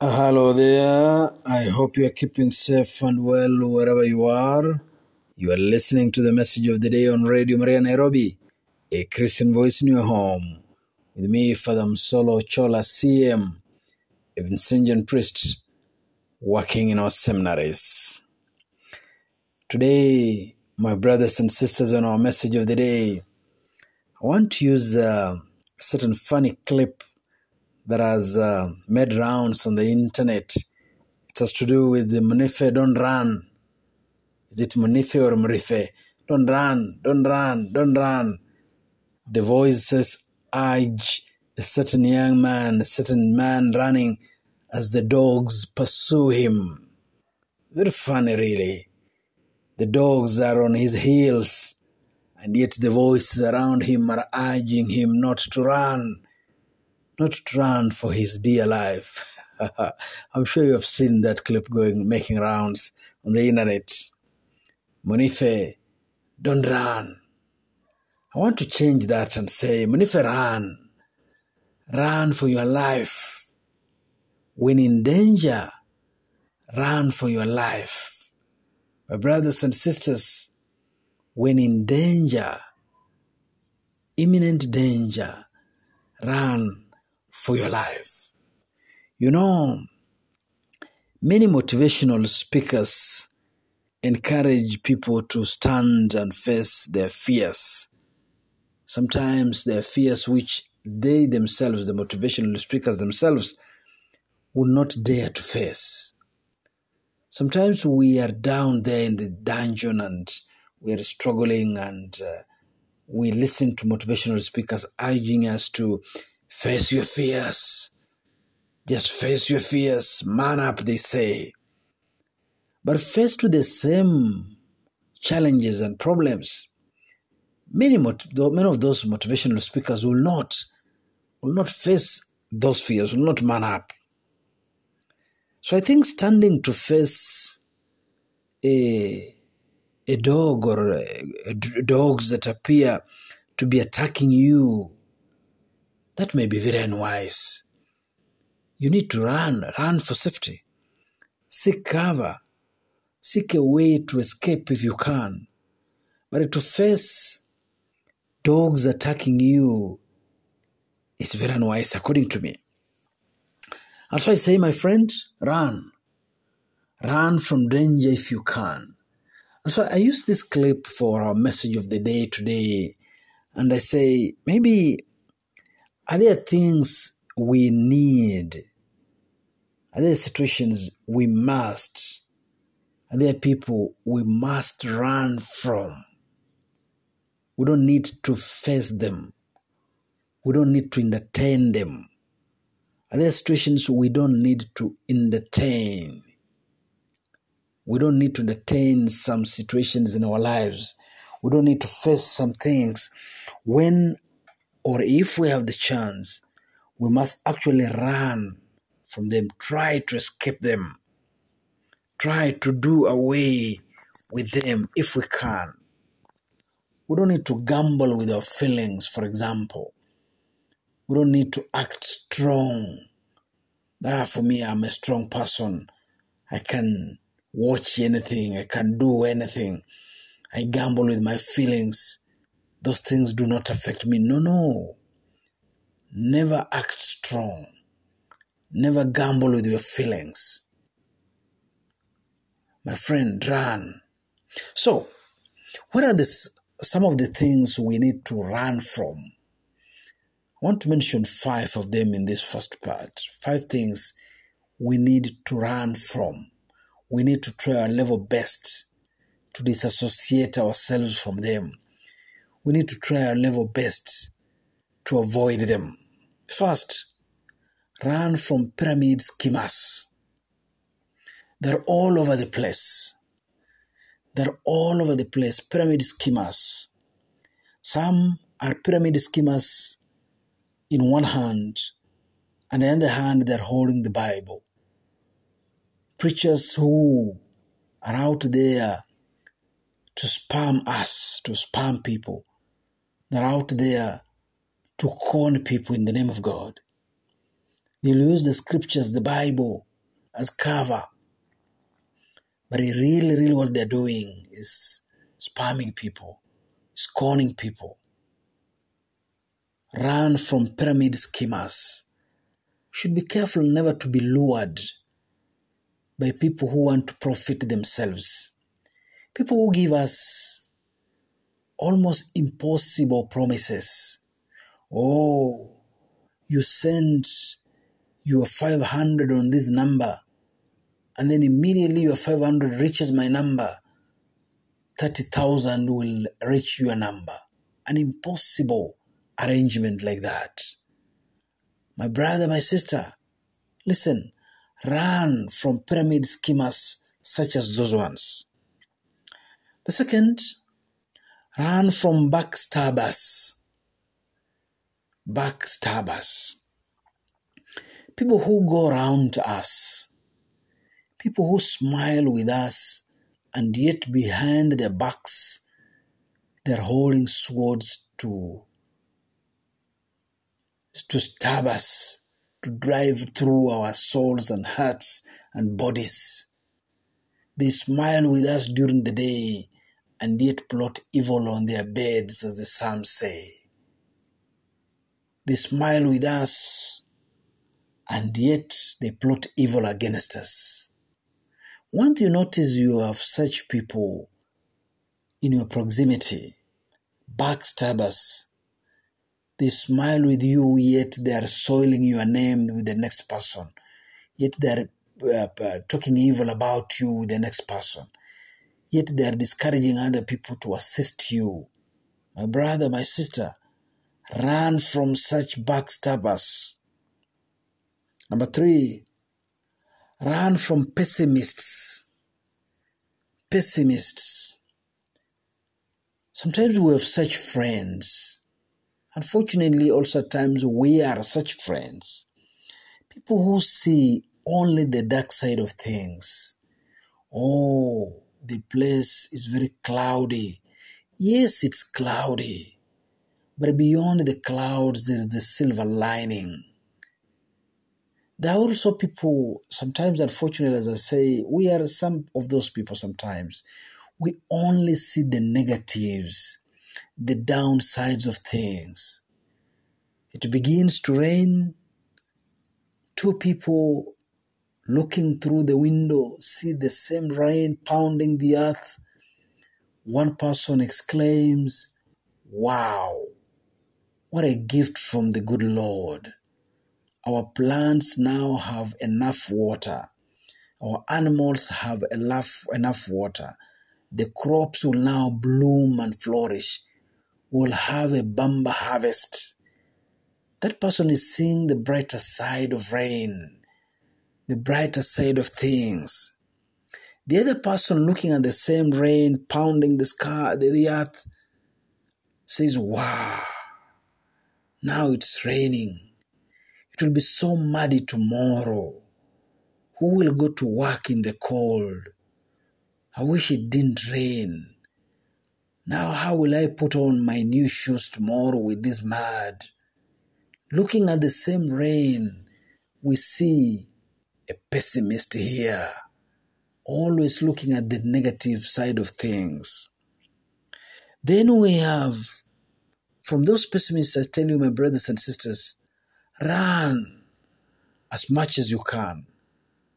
Hello there. I hope you are keeping safe and well wherever you are. You are listening to the message of the day on Radio Maria Nairobi, a Christian voice in your home. With me, Father Msolo Chola CM, a Vincentian priest working in our seminaries. Today, my brothers and sisters, on our message of the day, I want to use a certain funny clip that has uh, made rounds on the internet. It has to do with the Munife, don't run. Is it Munife or Murife? Don't run, don't run, don't run. The voices urge a certain young man, a certain man running as the dogs pursue him. Very funny, really. The dogs are on his heels, and yet the voices around him are urging him not to run not run for his dear life. I'm sure you have seen that clip going making rounds on the internet. Monife, don't run. I want to change that and say, Monife, run. Run for your life. When in danger, run for your life. My brothers and sisters, when in danger, imminent danger, run for your life. You know, many motivational speakers encourage people to stand and face their fears. Sometimes their fears, which they themselves, the motivational speakers themselves, would not dare to face. Sometimes we are down there in the dungeon and we are struggling and uh, we listen to motivational speakers urging us to Face your fears. Just face your fears. Man up, they say. But faced with the same challenges and problems, many, many of those motivational speakers will not, will not face those fears, will not man up. So I think standing to face a, a dog or a, a dogs that appear to be attacking you that may be very unwise. You need to run, run for safety. Seek cover. Seek a way to escape if you can. But to face dogs attacking you is very unwise, according to me. And so I say, my friend, run. Run from danger if you can. And so I use this clip for our message of the day today. And I say, maybe are there things we need? Are there situations we must? Are there people we must run from? We don't need to face them. We don't need to entertain them. Are there situations we don't need to entertain? We don't need to entertain some situations in our lives. We don't need to face some things when or if we have the chance, we must actually run from them, try to escape them, try to do away with them if we can. We don't need to gamble with our feelings, for example. We don't need to act strong. That for me, I'm a strong person. I can watch anything, I can do anything. I gamble with my feelings those things do not affect me. No, no. Never act strong. Never gamble with your feelings. My friend, run. So, what are the, some of the things we need to run from? I want to mention five of them in this first part. Five things we need to run from. We need to try our level best to disassociate ourselves from them we need to try our level best to avoid them. First, run from pyramid schemers. They're all over the place. They're all over the place, pyramid schemers. Some are pyramid schemers in one hand, and in the other hand, they're holding the Bible. Preachers who are out there to spam us, to spam people, that are out there to con people in the name of God. They'll use the scriptures, the Bible, as cover. But really, really, what they're doing is spamming people, scorning people. Run from pyramid schemers. Should be careful never to be lured by people who want to profit themselves. People who give us almost impossible promises. Oh, you send your 500 on this number, and then immediately your 500 reaches my number. 30,000 will reach your number. An impossible arrangement like that. My brother, my sister, listen, run from pyramid schemers such as those ones. The second, run from backstabbers. Backstabbers. People who go around us. People who smile with us and yet behind their backs they're holding swords to to stab us, to drive through our souls and hearts and bodies. They smile with us during the day and yet plot evil on their beds, as the Psalms say. They smile with us and yet they plot evil against us. Once you notice you have such people in your proximity, backstabbers, they smile with you, yet they are soiling your name with the next person. Yet they are uh, uh, talking evil about you with the next person. Yet they are discouraging other people to assist you. My brother, my sister, run from such backstabbers. Number three, run from pessimists. Pessimists. Sometimes we have such friends Unfortunately, also at times we are such friends. People who see only the dark side of things. Oh, the place is very cloudy. Yes, it's cloudy. But beyond the clouds, there's the silver lining. There are also people, sometimes unfortunately, as I say, we are some of those people sometimes. We only see the negatives the downsides of things. It begins to rain. Two people looking through the window see the same rain pounding the earth. One person exclaims, Wow, what a gift from the good Lord. Our plants now have enough water. Our animals have enough, enough water. The crops will now bloom and flourish We'll have a bumper harvest. That person is seeing the brighter side of rain, the brighter side of things. The other person looking at the same rain pounding the sky, the, the earth, says, Wow, now it's raining. It will be so muddy tomorrow. Who will go to work in the cold? I wish it didn't rain. Now, how will I put on my new shoes tomorrow with this mud? Looking at the same rain, we see a pessimist here, always looking at the negative side of things. Then we have, from those pessimists, I tell you, my brothers and sisters, run as much as you can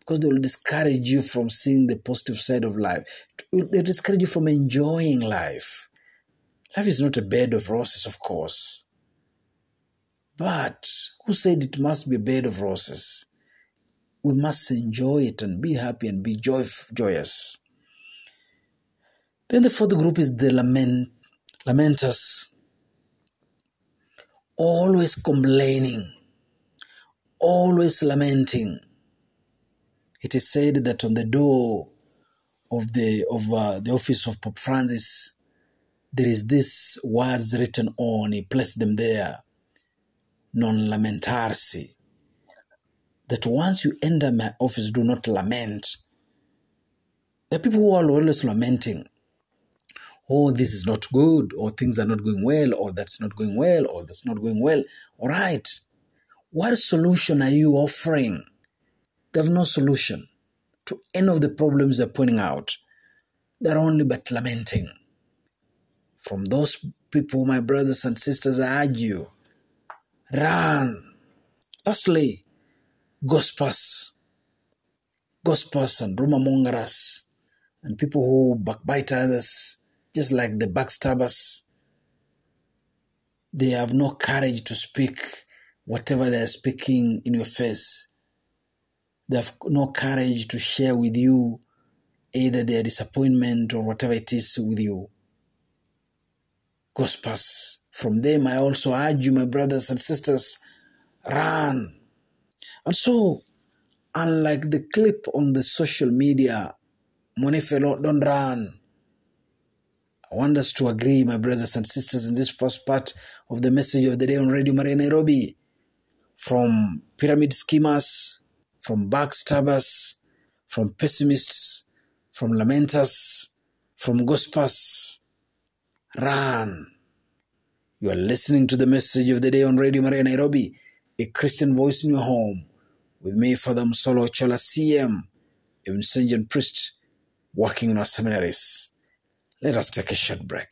because they will discourage you from seeing the positive side of life. They will discourage you from enjoying life. Life is not a bed of roses, of course. But who said it must be a bed of roses? We must enjoy it and be happy and be joy- joyous. Then the fourth group is the lament, lamenters. Always complaining, always lamenting it is said that on the door of the of uh, the office of Pope Francis, there is these words written on. He placed them there, non lamentarsi. That once you enter my office, do not lament. The people who are always lamenting. Oh, this is not good, or things are not going well, or that's not going well, or that's not going well. All right. What solution are you offering? They have no solution to any of the problems they're pointing out. They're only but lamenting. From those people, my brothers and sisters, I urge you, run. Lastly, gossips, gossips and rumor mongers, and people who backbite others, just like the backstabbers. They have no courage to speak whatever they are speaking in your face. They have no courage to share with you either their disappointment or whatever it is with you. Gospels. From them, I also urge you, my brothers and sisters, run. And so, unlike the clip on the social media, Monefelo, don't run. I want us to agree, my brothers and sisters, in this first part of the message of the day on Radio Maria Nairobi. From pyramid schemers, from backstabbers, from pessimists, from lamenters, from gossips. Run. You are listening to the message of the day on Radio Maria Nairobi, a Christian voice in your home. With me, Father Msolo Chola CM, a priest working in our seminaries. Let us take a short break.